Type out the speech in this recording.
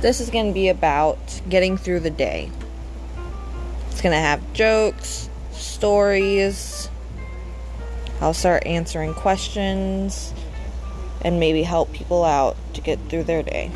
This is going to be about getting through the day. It's going to have jokes, stories. I'll start answering questions and maybe help people out to get through their day.